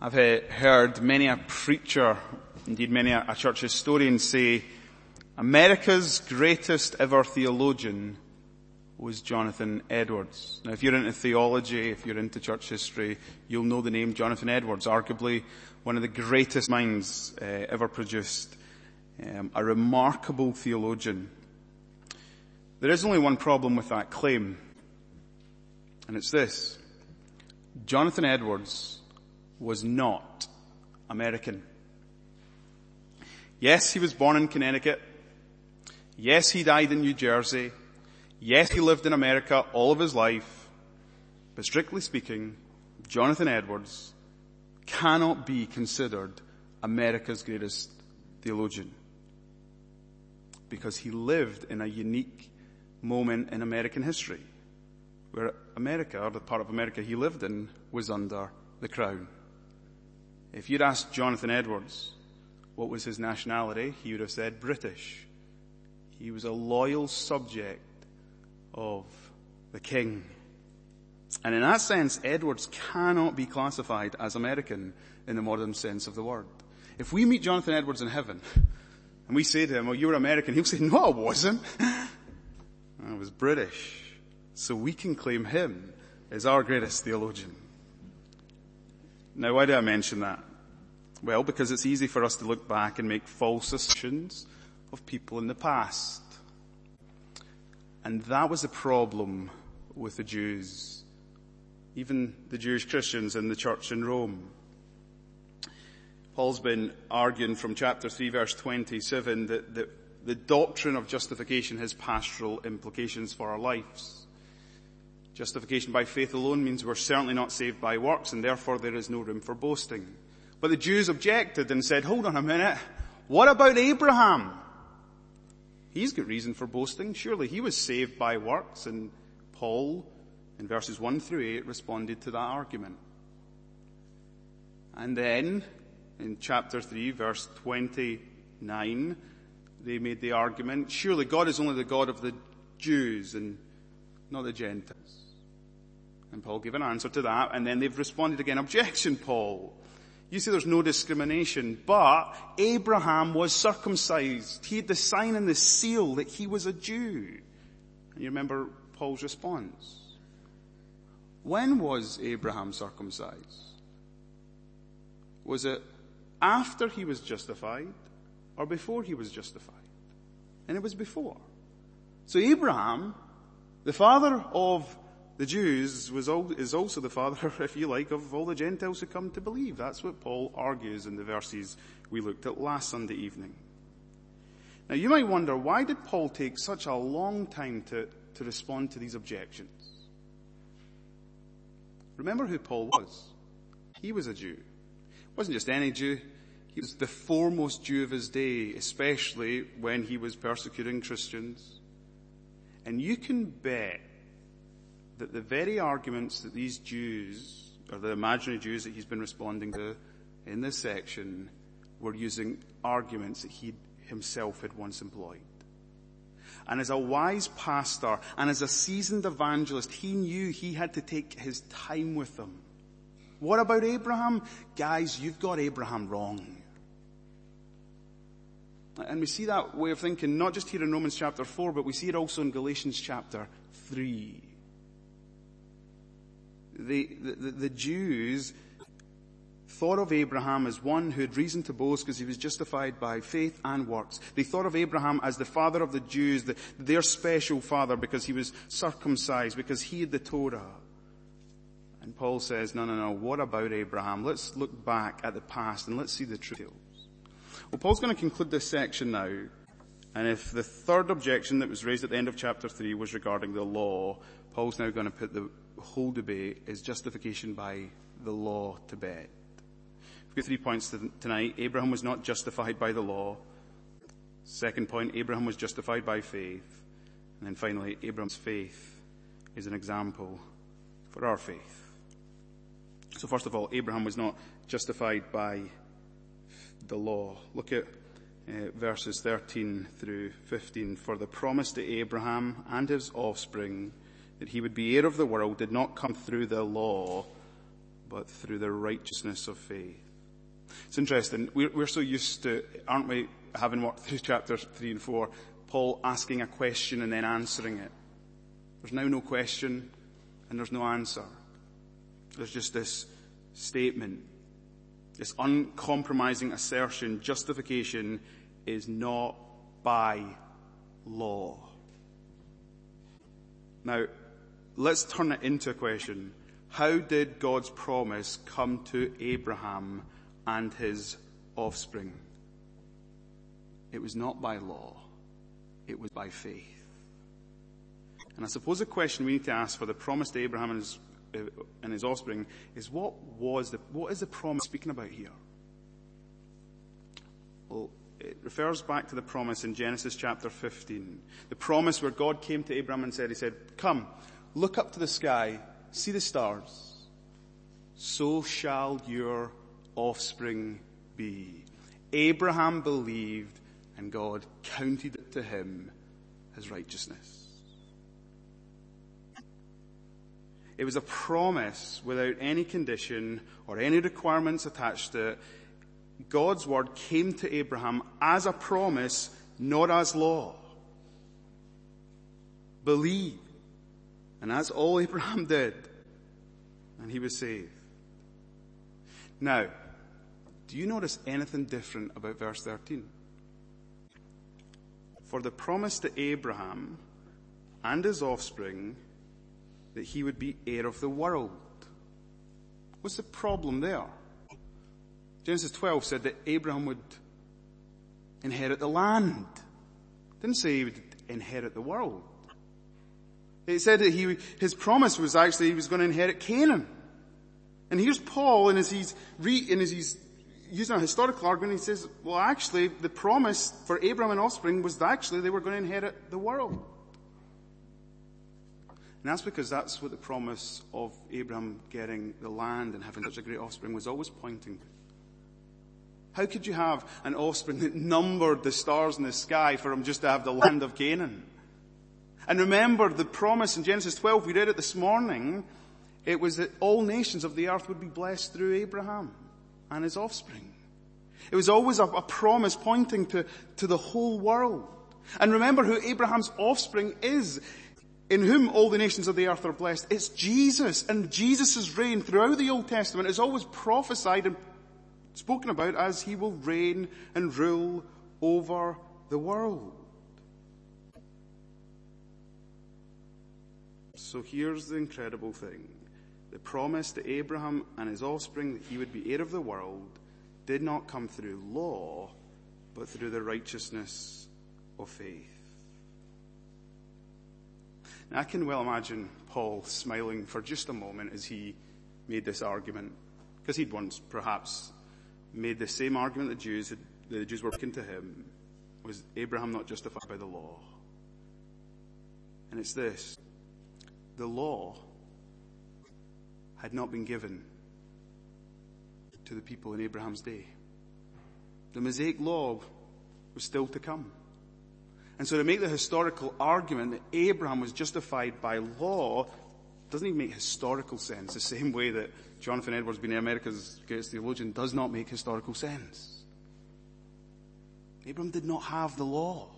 I've uh, heard many a preacher, indeed many a church historian say, America's greatest ever theologian was Jonathan Edwards. Now if you're into theology, if you're into church history, you'll know the name Jonathan Edwards, arguably one of the greatest minds uh, ever produced. Um, a remarkable theologian. There is only one problem with that claim, and it's this. Jonathan Edwards was not American. Yes, he was born in Connecticut. Yes, he died in New Jersey. Yes, he lived in America all of his life. But strictly speaking, Jonathan Edwards cannot be considered America's greatest theologian. Because he lived in a unique moment in American history where America, or the part of America he lived in, was under the crown. If you'd asked Jonathan Edwards what was his nationality, he would have said British. He was a loyal subject of the king. And in that sense, Edwards cannot be classified as American in the modern sense of the word. If we meet Jonathan Edwards in heaven, and we say to him, well, you were American, he'll say, no, I wasn't. I was British. So we can claim him as our greatest theologian. Now why do I mention that? Well, because it's easy for us to look back and make false assumptions of people in the past. And that was the problem with the Jews, even the Jewish Christians in the church in Rome. Paul's been arguing from chapter 3 verse 27 that, that the doctrine of justification has pastoral implications for our lives. Justification by faith alone means we're certainly not saved by works and therefore there is no room for boasting. But the Jews objected and said, hold on a minute, what about Abraham? He's got reason for boasting. Surely he was saved by works and Paul in verses 1 through 8 responded to that argument. And then in chapter 3 verse 29 they made the argument, surely God is only the God of the Jews and not the Gentiles. And Paul gave an answer to that, and then they've responded again, objection, Paul. You see there's no discrimination, but Abraham was circumcised. He had the sign and the seal that he was a Jew. And you remember Paul's response. When was Abraham circumcised? Was it after he was justified or before he was justified? And it was before. So Abraham, the father of the Jews was all, is also the father, if you like, of all the Gentiles who come to believe. That's what Paul argues in the verses we looked at last Sunday evening. Now you might wonder, why did Paul take such a long time to, to respond to these objections? Remember who Paul was. He was a Jew. He wasn't just any Jew. He was the foremost Jew of his day, especially when he was persecuting Christians. And you can bet that the very arguments that these Jews, or the imaginary Jews that he's been responding to in this section, were using arguments that he himself had once employed. And as a wise pastor and as a seasoned evangelist, he knew he had to take his time with them. What about Abraham? Guys, you've got Abraham wrong. And we see that way of thinking not just here in Romans chapter 4, but we see it also in Galatians chapter 3 the, the, the Jews thought of Abraham as one who had reason to boast because he was justified by faith and works. They thought of Abraham as the father of the Jews, the, their special father because he was circumcised, because he had the Torah. And Paul says, no, no, no, what about Abraham? Let's look back at the past and let's see the truth. Well, Paul's going to conclude this section now. And if the third objection that was raised at the end of chapter 3 was regarding the law, Paul's now going to put the whole debate is justification by the law to bed. We've got three points tonight. Abraham was not justified by the law. Second point, Abraham was justified by faith. And then finally, Abraham's faith is an example for our faith. So first of all, Abraham was not justified by the law. Look at uh, verses 13 through 15. For the promise to Abraham and his offspring that he would be heir of the world did not come through the law, but through the righteousness of faith. It's interesting. We're, we're so used to, aren't we, having worked through chapters three and four, Paul asking a question and then answering it. There's now no question and there's no answer. There's just this statement, this uncompromising assertion, justification is not by law. Now, let's turn it into a question. How did God's promise come to Abraham and his offspring? It was not by law. It was by faith. And I suppose the question we need to ask for the promise to Abraham and his, uh, and his offspring is what was the, what is the promise speaking about here? Well, it refers back to the promise in Genesis chapter 15. The promise where God came to Abraham and said, he said, come, look up to the sky, see the stars. So shall your offspring be. Abraham believed and God counted it to him as righteousness. It was a promise without any condition or any requirements attached to it. God's word came to Abraham as a promise, not as law. Believe. And that's all Abraham did. And he was saved. Now, do you notice anything different about verse 13? For the promise to Abraham and his offspring that he would be heir of the world. What's the problem there? Genesis 12 said that Abraham would inherit the land. Didn't say he would inherit the world. It said that he, his promise was actually he was going to inherit Canaan. And here's Paul, and as he's re, and as he's using a historical argument, he says, well actually, the promise for Abraham and offspring was that actually they were going to inherit the world. And that's because that's what the promise of Abraham getting the land and having such a great offspring was always pointing. How could you have an offspring that numbered the stars in the sky for him just to have the land of Canaan? And remember the promise in Genesis 12, we read it this morning, it was that all nations of the earth would be blessed through Abraham and his offspring. It was always a, a promise pointing to, to the whole world. And remember who Abraham's offspring is in whom all the nations of the earth are blessed. It's Jesus and Jesus' reign throughout the Old Testament is always prophesied and spoken about as he will reign and rule over the world. So here's the incredible thing. The promise to Abraham and his offspring that he would be heir of the world did not come through law, but through the righteousness of faith. Now, I can well imagine Paul smiling for just a moment as he made this argument, because he'd once perhaps made the same argument the Jews had, the Jews were making to him. Was Abraham not justified by the law? And it's this. The law had not been given to the people in Abraham's day. The Mosaic law was still to come. And so to make the historical argument that Abraham was justified by law doesn't even make historical sense, the same way that Jonathan Edwards, being America's greatest theologian, does not make historical sense. Abraham did not have the law.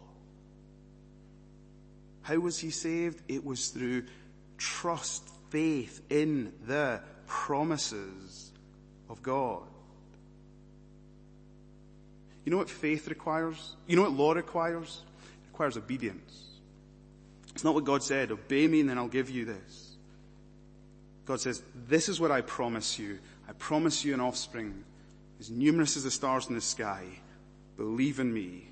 How was he saved? It was through trust, faith in the promises of God. You know what faith requires? You know what law requires? It requires obedience. It's not what God said, obey me and then I'll give you this. God says, this is what I promise you. I promise you an offspring as numerous as the stars in the sky. Believe in me.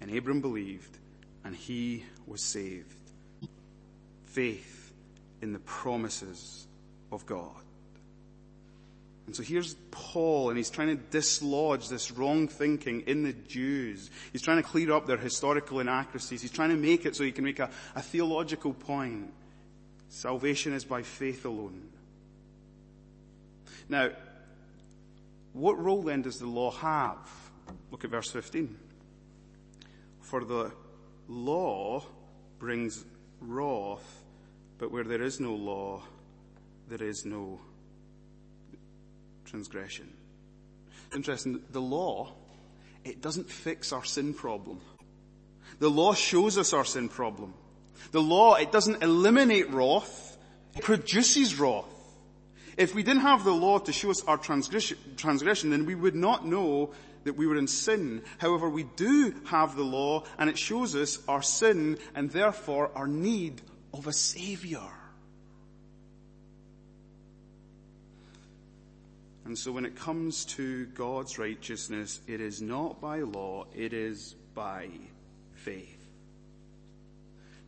And Abram believed and he was saved. Faith in the promises of God. And so here's Paul and he's trying to dislodge this wrong thinking in the Jews. He's trying to clear up their historical inaccuracies. He's trying to make it so he can make a, a theological point. Salvation is by faith alone. Now, what role then does the law have? Look at verse 15. For the law brings wrath, but where there is no law, there is no transgression. Interesting, the law, it doesn't fix our sin problem. The law shows us our sin problem. The law, it doesn't eliminate wrath, it produces wrath. If we didn't have the law to show us our transgression, transgression, then we would not know that we were in sin. However, we do have the law and it shows us our sin and therefore our need of a savior. And so when it comes to God's righteousness, it is not by law, it is by faith.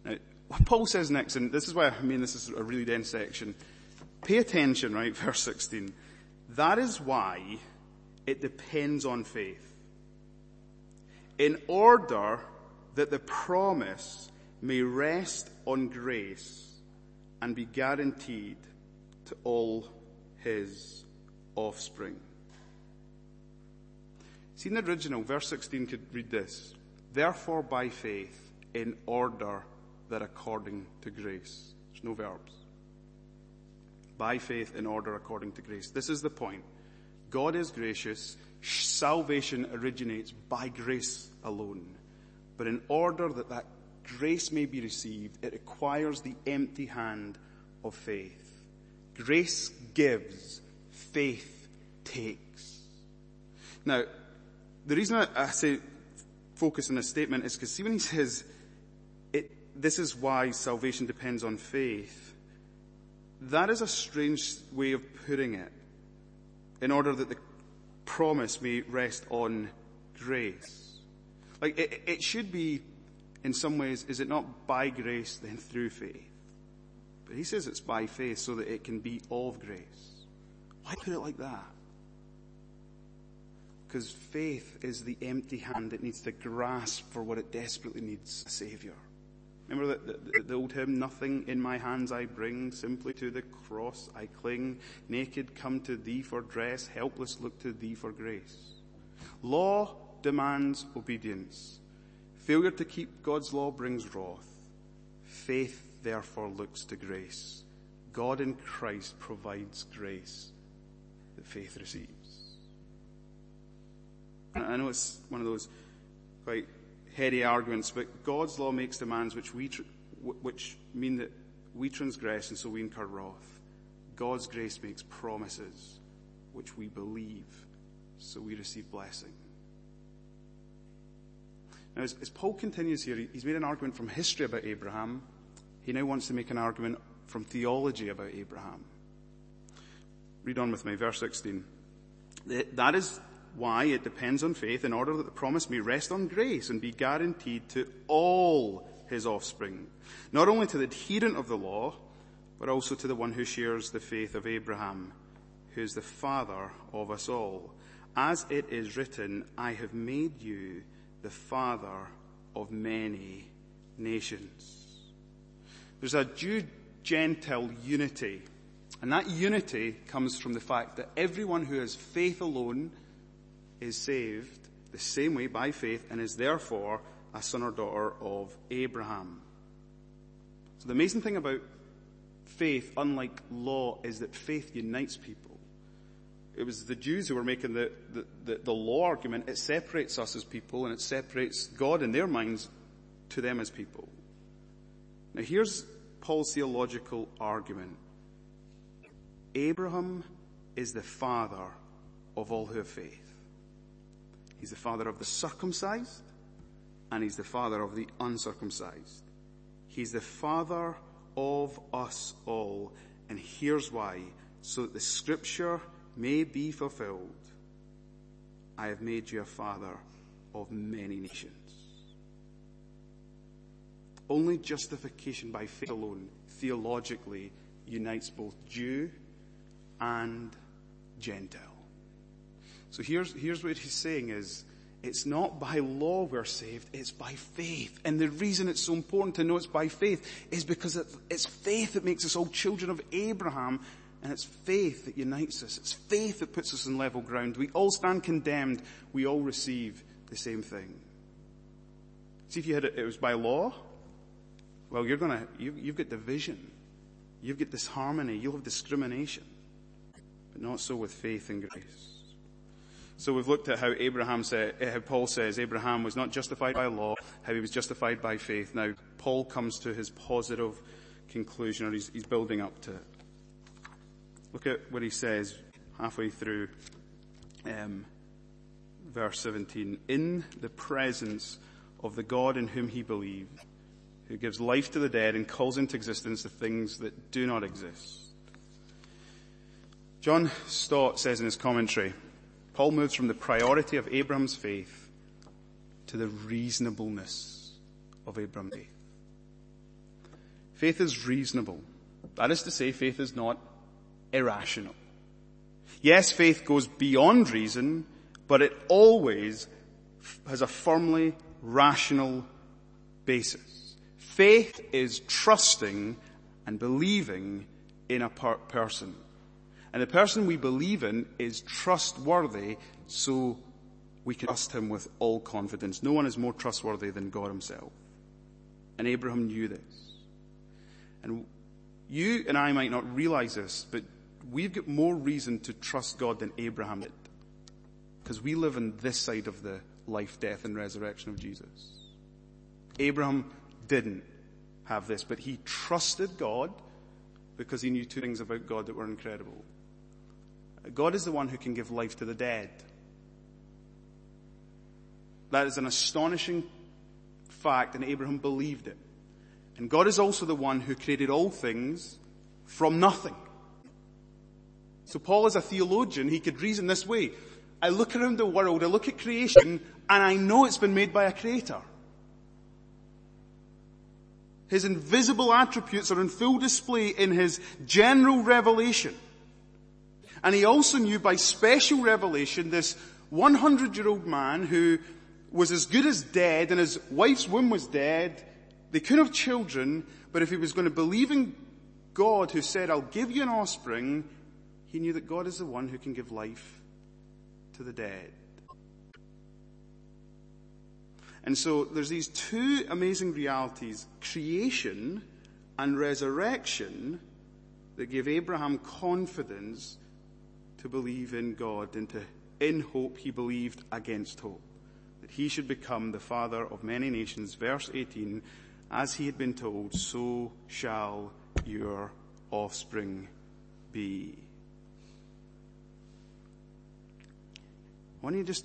Now, what Paul says next, and this is why I mean this is a really dense section. Pay attention, right? Verse 16. That is why it depends on faith. In order that the promise may rest on grace and be guaranteed to all his offspring. See in the original, verse 16 could read this. Therefore by faith, in order that according to grace. There's no verbs. By faith, in order according to grace. This is the point. God is gracious. Salvation originates by grace alone. But in order that that grace may be received, it requires the empty hand of faith. Grace gives, faith takes. Now, the reason I, say focus on this statement is because see when he says, it, this is why salvation depends on faith, that is a strange way of putting it in order that the promise may rest on grace. Like it, it should be, in some ways, is it not by grace then through faith? But he says it's by faith so that it can be of grace. Why put it like that? Because faith is the empty hand that needs to grasp for what it desperately needs, a savior. Remember the, the, the, old hymn, nothing in my hands I bring, simply to the cross I cling, naked come to thee for dress, helpless look to thee for grace. Law demands obedience. Failure to keep God's law brings wrath. Faith therefore looks to grace. God in Christ provides grace that faith receives. I know it's one of those quite heady arguments, but God's law makes demands which we, tr- which mean that we transgress and so we incur wrath. God's grace makes promises which we believe, so we receive blessing. Now, as, as Paul continues here, he's made an argument from history about Abraham. He now wants to make an argument from theology about Abraham. Read on with me, verse 16. That is why? It depends on faith in order that the promise may rest on grace and be guaranteed to all his offspring. Not only to the adherent of the law, but also to the one who shares the faith of Abraham, who is the father of us all. As it is written, I have made you the father of many nations. There's a Jew-Gentile unity, and that unity comes from the fact that everyone who has faith alone is saved the same way by faith and is therefore a son or daughter of Abraham. So the amazing thing about faith, unlike law, is that faith unites people. It was the Jews who were making the, the, the, the law argument. It separates us as people and it separates God in their minds to them as people. Now here's Paul's theological argument. Abraham is the father of all who have faith. He's the father of the circumcised and he's the father of the uncircumcised. He's the father of us all. And here's why. So that the scripture may be fulfilled. I have made you a father of many nations. Only justification by faith alone theologically unites both Jew and Gentile. So here's, here's what he's saying is, it's not by law we're saved, it's by faith. And the reason it's so important to know it's by faith is because it's faith that makes us all children of Abraham, and it's faith that unites us. It's faith that puts us on level ground. We all stand condemned, we all receive the same thing. See if you had it, it was by law, well you're gonna, you, you've got division. You've got disharmony, you'll have discrimination. but not so with faith and grace. So we've looked at how Abraham said, eh, how Paul says Abraham was not justified by law, how he was justified by faith. Now Paul comes to his positive conclusion, or he's, he's building up to it. Look at what he says halfway through um, verse 17. In the presence of the God in whom he believed, who gives life to the dead and calls into existence the things that do not exist. John Stott says in his commentary, Paul moves from the priority of Abraham's faith to the reasonableness of Abraham's faith. Faith is reasonable. That is to say, faith is not irrational. Yes, faith goes beyond reason, but it always has a firmly rational basis. Faith is trusting and believing in a per- person. And the person we believe in is trustworthy, so we can trust him with all confidence. No one is more trustworthy than God himself. And Abraham knew this. And you and I might not realize this, but we've got more reason to trust God than Abraham did. Because we live on this side of the life, death, and resurrection of Jesus. Abraham didn't have this, but he trusted God because he knew two things about God that were incredible. God is the one who can give life to the dead. That is an astonishing fact, and Abraham believed it. And God is also the one who created all things from nothing. So Paul is a theologian, he could reason this way. I look around the world, I look at creation, and I know it's been made by a creator. His invisible attributes are in full display in his general revelation. And he also knew by special revelation this 100 year old man who was as good as dead and his wife's womb was dead. They couldn't have children, but if he was going to believe in God who said, I'll give you an offspring, he knew that God is the one who can give life to the dead. And so there's these two amazing realities, creation and resurrection, that give Abraham confidence to believe in God and to, in hope, he believed against hope. That he should become the father of many nations. Verse 18, as he had been told, so shall your offspring be. Why don't you just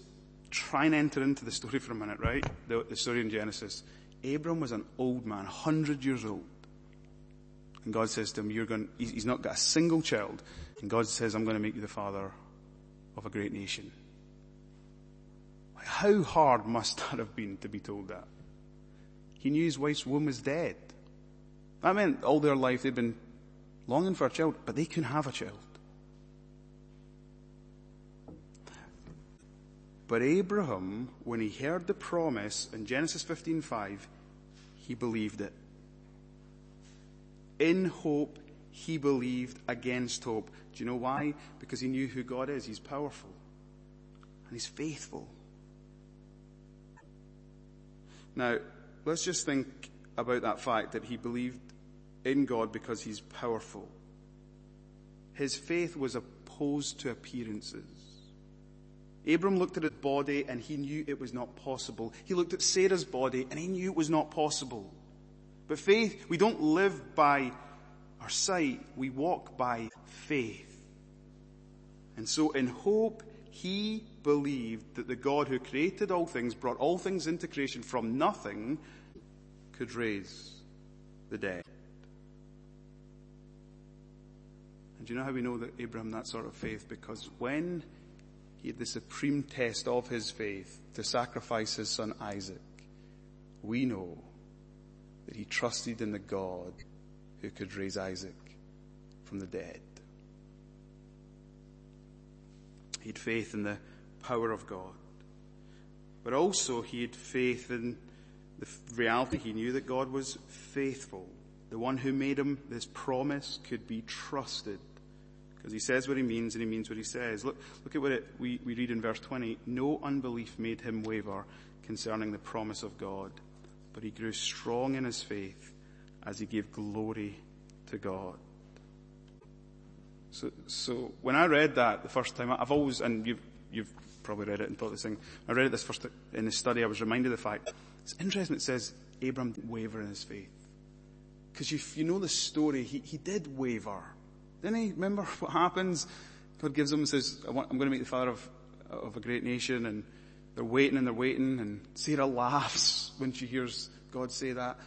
try and enter into the story for a minute, right? The, the story in Genesis. Abram was an old man, 100 years old. And God says to him, you're going, he's not got a single child. And God says, I'm going to make you the father of a great nation. How hard must that have been to be told that? He knew his wife's womb was dead. That meant all their life they'd been longing for a child, but they couldn't have a child. But Abraham, when he heard the promise in Genesis 15:5, he believed it. In hope, he believed against hope. Do you know why? Because he knew who God is. He's powerful. And he's faithful. Now, let's just think about that fact that he believed in God because he's powerful. His faith was opposed to appearances. Abram looked at his body and he knew it was not possible. He looked at Sarah's body and he knew it was not possible. But faith, we don't live by our sight, we walk by faith. And so in hope, he believed that the God who created all things, brought all things into creation from nothing, could raise the dead. And do you know how we know that Abraham that sort of faith? Because when the supreme test of his faith to sacrifice his son Isaac, we know that he trusted in the God who could raise Isaac from the dead. He had faith in the power of God. But also he had faith in the reality he knew that God was faithful. The one who made him this promise could be trusted. Because he says what he means and he means what he says. Look, look at what it, we, we read in verse 20. No unbelief made him waver concerning the promise of God, but he grew strong in his faith as he gave glory to God. So, so when I read that the first time, I've always, and you've, you've probably read it and thought this thing, I read it this first in the study, I was reminded of the fact, it's interesting it says Abram didn't waver in his faith. Because if you know the story, he, he did waver. Didn't he? Remember what happens? God gives him and says, I I'm going to make the father of, of a great nation and they're waiting and they're waiting and Sarah laughs when she hears God say that.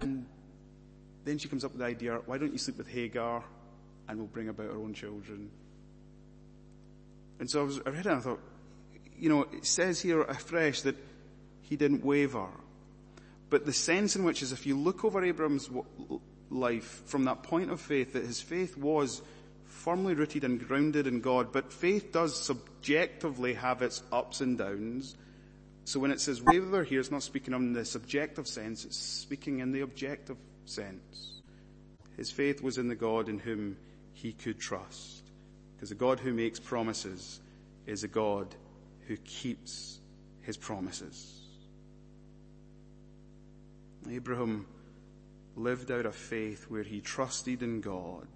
And then she comes up with the idea, why don't you sleep with Hagar and we'll bring about our own children? And so I, was, I read it and I thought, you know, it says here afresh that he didn't waver. But the sense in which is if you look over Abram's life from that point of faith, that his faith was firmly rooted and grounded in God, but faith does subjectively have its ups and downs. So when it says waver here, it's not speaking in the subjective sense, it's speaking in the objective sense. His faith was in the God in whom he could trust. Because the God who makes promises is a God who keeps his promises. Abraham lived out a faith where he trusted in God.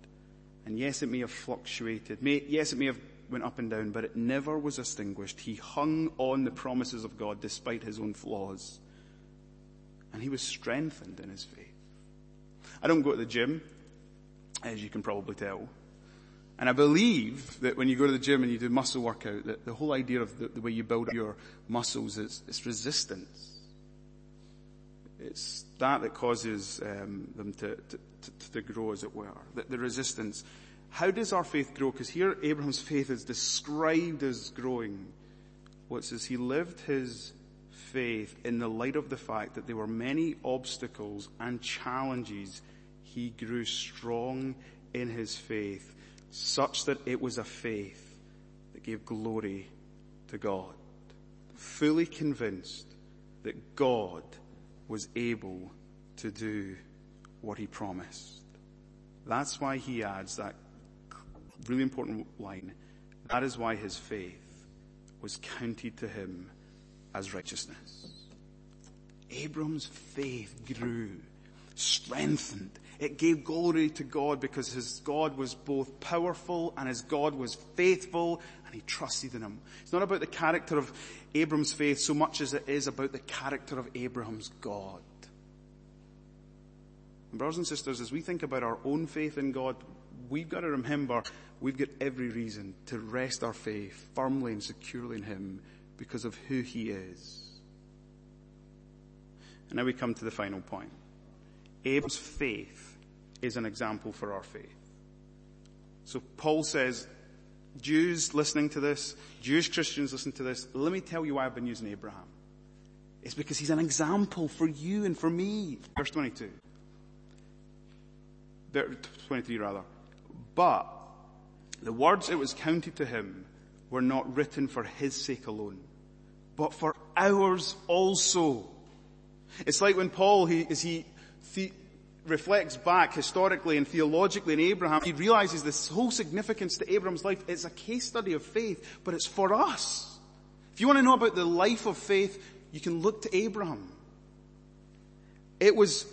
And yes, it may have fluctuated. May, yes, it may have went up and down, but it never was extinguished. He hung on the promises of God despite his own flaws. And he was strengthened in his faith. I don't go to the gym, as you can probably tell. And I believe that when you go to the gym and you do muscle workout, that the whole idea of the, the way you build your muscles is, is resistance. It's that that causes um, them to, to, to, to, grow, as it were. The, the resistance. How does our faith grow? Because here Abraham's faith is described as growing. What says he lived his faith in the light of the fact that there were many obstacles and challenges. He grew strong in his faith, such that it was a faith that gave glory to God. Fully convinced that God was able to do what he promised. That's why he adds that really important line. That is why his faith was counted to him as righteousness. Abram's faith grew, strengthened. It gave glory to God because his God was both powerful and his God was faithful and he trusted in him. It's not about the character of Abram's faith so much as it is about the character of Abraham's God. And brothers and sisters, as we think about our own faith in God, we've got to remember we've got every reason to rest our faith firmly and securely in Him because of who He is. And now we come to the final point. Abram's faith is an example for our faith. So Paul says, Jews listening to this, Jewish Christians listening to this, let me tell you why I've been using Abraham. It's because he's an example for you and for me. Verse 22. 23 rather. But the words it was counted to him were not written for his sake alone, but for ours also. It's like when Paul, he, as he the, reflects back historically and theologically in Abraham, he realizes this whole significance to Abraham's life. It's a case study of faith, but it's for us. If you want to know about the life of faith, you can look to Abraham. It was,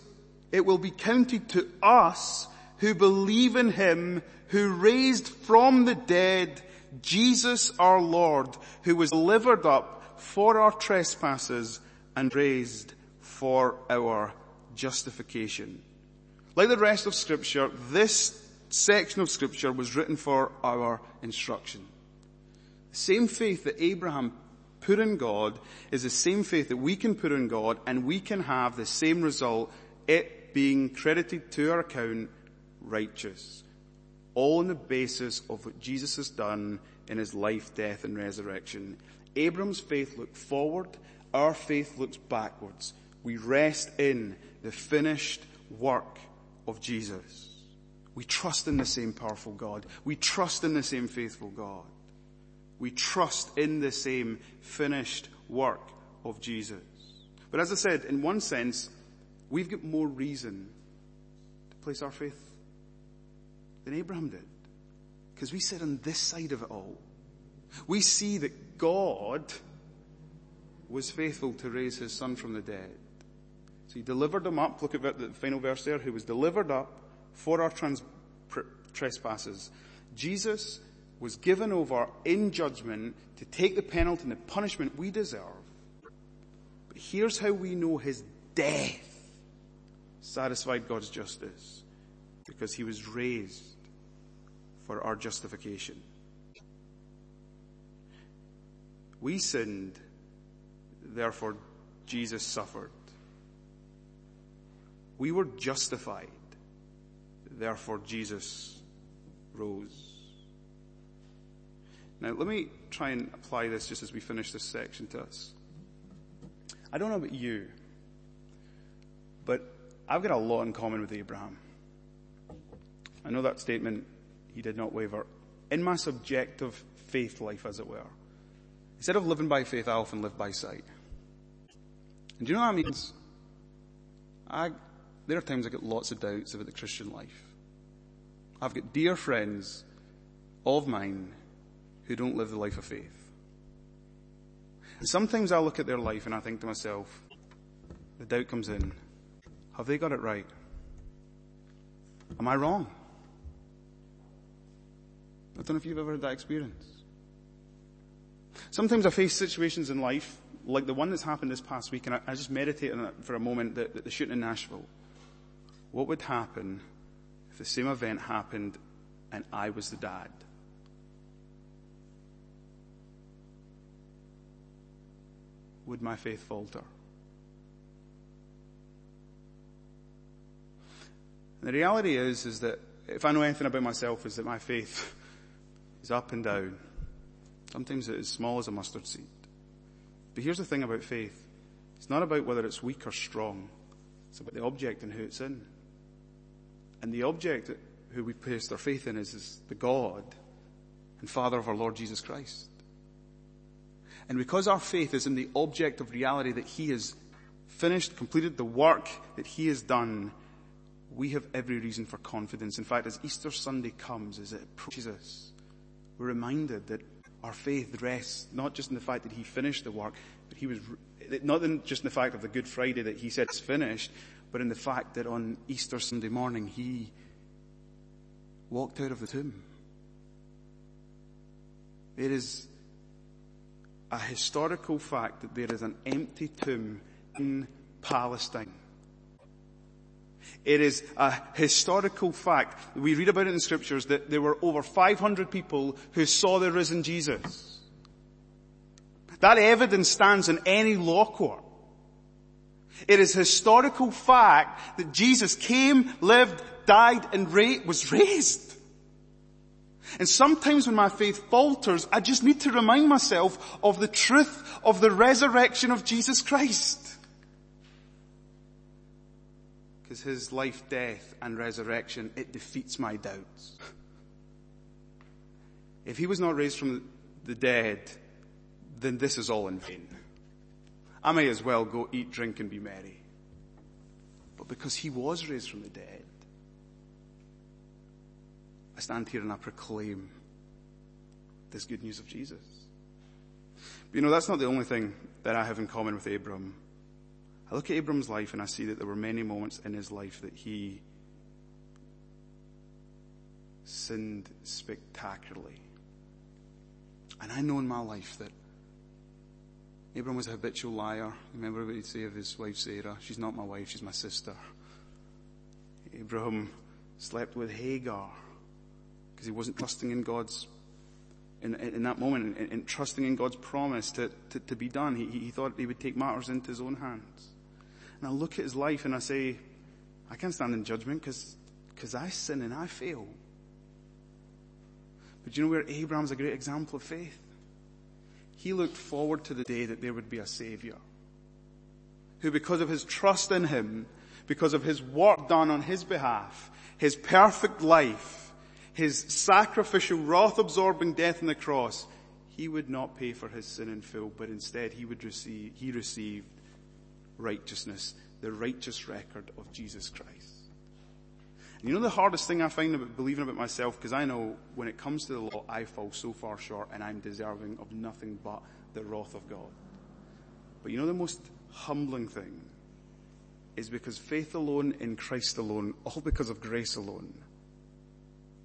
it will be counted to us who believe in him who raised from the dead Jesus our Lord, who was delivered up for our trespasses and raised for our justification. Like the rest of scripture, this section of scripture was written for our instruction. The same faith that Abraham put in God is the same faith that we can put in God and we can have the same result, it being credited to our account righteous. All on the basis of what Jesus has done in his life, death and resurrection. Abram's faith looked forward, our faith looks backwards. We rest in the finished work of Jesus. We trust in the same powerful God. We trust in the same faithful God. We trust in the same finished work of Jesus. But as I said, in one sense, we've got more reason to place our faith than Abraham did. Because we sit on this side of it all. We see that God was faithful to raise his son from the dead. So he delivered them up, look at the final verse there, who was delivered up for our trans- trespasses. Jesus was given over in judgment to take the penalty and the punishment we deserve. But here's how we know his death satisfied God's justice. Because he was raised for our justification. We sinned, therefore Jesus suffered. We were justified, therefore Jesus rose. Now let me try and apply this just as we finish this section to us. I don't know about you, but I've got a lot in common with Abraham. I know that statement, he did not waver. In my subjective faith life, as it were, instead of living by faith, I often live by sight. And do you know what that means? I, there are times I get lots of doubts about the Christian life. I've got dear friends of mine who don't live the life of faith. And sometimes I look at their life and I think to myself, the doubt comes in. Have they got it right? Am I wrong? I don't know if you've ever had that experience. Sometimes I face situations in life like the one that's happened this past week and I, I just meditate on it for a moment that, that the shooting in Nashville. What would happen if the same event happened and I was the dad? Would my faith falter? And the reality is, is that if I know anything about myself is that my faith is up and down. Sometimes it is small as a mustard seed. But here's the thing about faith. It's not about whether it's weak or strong. It's about the object and who it's in. And the object who we place our faith in is, is the God and Father of our Lord Jesus Christ. And because our faith is in the object of reality that He has finished, completed the work that He has done, we have every reason for confidence. In fact, as Easter Sunday comes, as it approaches us, we're reminded that our faith rests not just in the fact that He finished the work, but He was, not just in the fact of the Good Friday that He said it's finished, but in the fact that on Easter Sunday morning He walked out of the tomb. It is a historical fact that there is an empty tomb in Palestine. It is a historical fact. We read about it in the scriptures that there were over 500 people who saw the risen Jesus. That evidence stands in any law court. It is historical fact that Jesus came, lived, died, and was raised. And sometimes when my faith falters, I just need to remind myself of the truth of the resurrection of Jesus Christ. Because his life, death, and resurrection, it defeats my doubts. If he was not raised from the dead, then this is all in vain. I may as well go eat, drink, and be merry. But because he was raised from the dead, I stand here and I proclaim this good news of Jesus. But you know, that's not the only thing that I have in common with Abram. I look at Abram's life and I see that there were many moments in his life that he sinned spectacularly. And I know in my life that Abram was a habitual liar. Remember what he'd say of his wife Sarah? She's not my wife, she's my sister. Abraham slept with Hagar because he wasn't trusting in God's, in, in that moment, in, in, trusting in God's promise to, to, to be done. He, he thought he would take matters into his own hands. And I look at his life and I say, I can't stand in judgment because, because I sin and I fail. But you know where Abraham's a great example of faith? He looked forward to the day that there would be a savior who because of his trust in him, because of his work done on his behalf, his perfect life, his sacrificial, wrath-absorbing death on the cross, he would not pay for his sin in full, but instead he would receive, he received righteousness, the righteous record of Jesus Christ. You know the hardest thing I find about believing about myself, because I know when it comes to the law, I fall so far short and I'm deserving of nothing but the wrath of God. But you know the most humbling thing is because faith alone in Christ alone, all because of grace alone,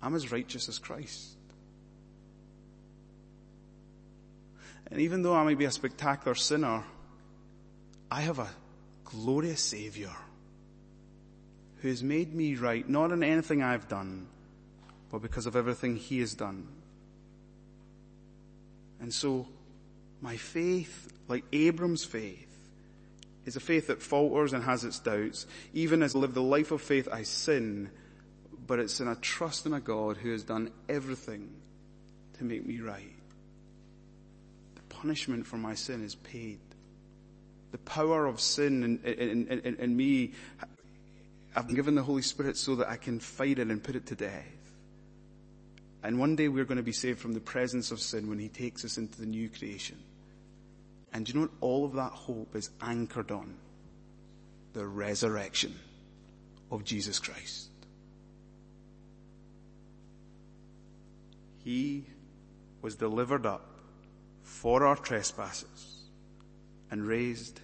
I'm as righteous as Christ. And even though I may be a spectacular sinner, I have a glorious savior who has made me right, not in anything I've done, but because of everything He has done. And so, my faith, like Abram's faith, is a faith that falters and has its doubts. Even as I live the life of faith, I sin, but it's in a trust in a God who has done everything to make me right. The punishment for my sin is paid. The power of sin in, in, in, in, me, I've been given the Holy Spirit so that I can fight it and put it to death. And one day we're going to be saved from the presence of sin when He takes us into the new creation. And you know what all of that hope is anchored on? The resurrection of Jesus Christ. He was delivered up for our trespasses and raised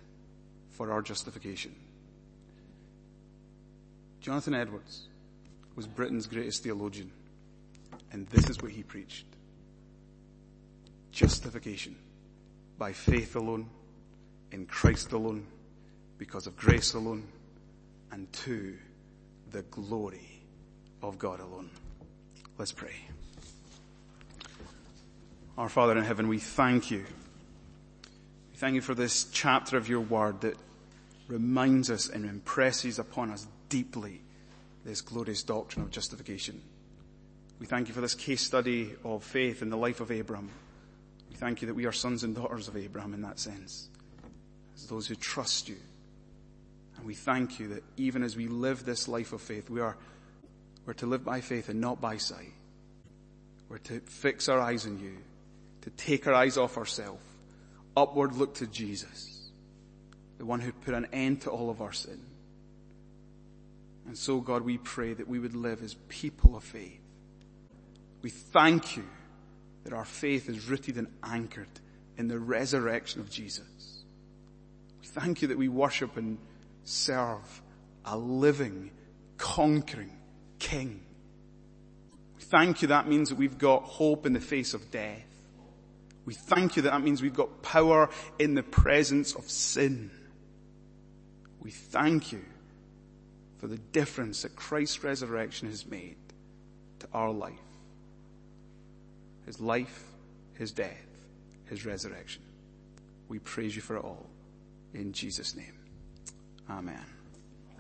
for our justification. Jonathan Edwards was Britain's greatest theologian, and this is what he preached. Justification by faith alone, in Christ alone, because of grace alone, and to the glory of God alone. Let's pray. Our Father in heaven, we thank you. We thank you for this chapter of your word that reminds us and impresses upon us deeply this glorious doctrine of justification. We thank you for this case study of faith in the life of Abraham. We thank you that we are sons and daughters of Abraham in that sense, as those who trust you. And we thank you that even as we live this life of faith, we are, we're to live by faith and not by sight. We're to fix our eyes on you, to take our eyes off ourselves, upward look to Jesus, the one who put an end to all of our sin. And so God, we pray that we would live as people of faith. We thank you that our faith is rooted and anchored in the resurrection of Jesus. We thank you that we worship and serve a living, conquering King. We thank you that means that we've got hope in the face of death. We thank you that that means we've got power in the presence of sin. We thank you for the difference that Christ's resurrection has made to our life his life, his death, his resurrection. We praise you for it all. In Jesus' name. Amen.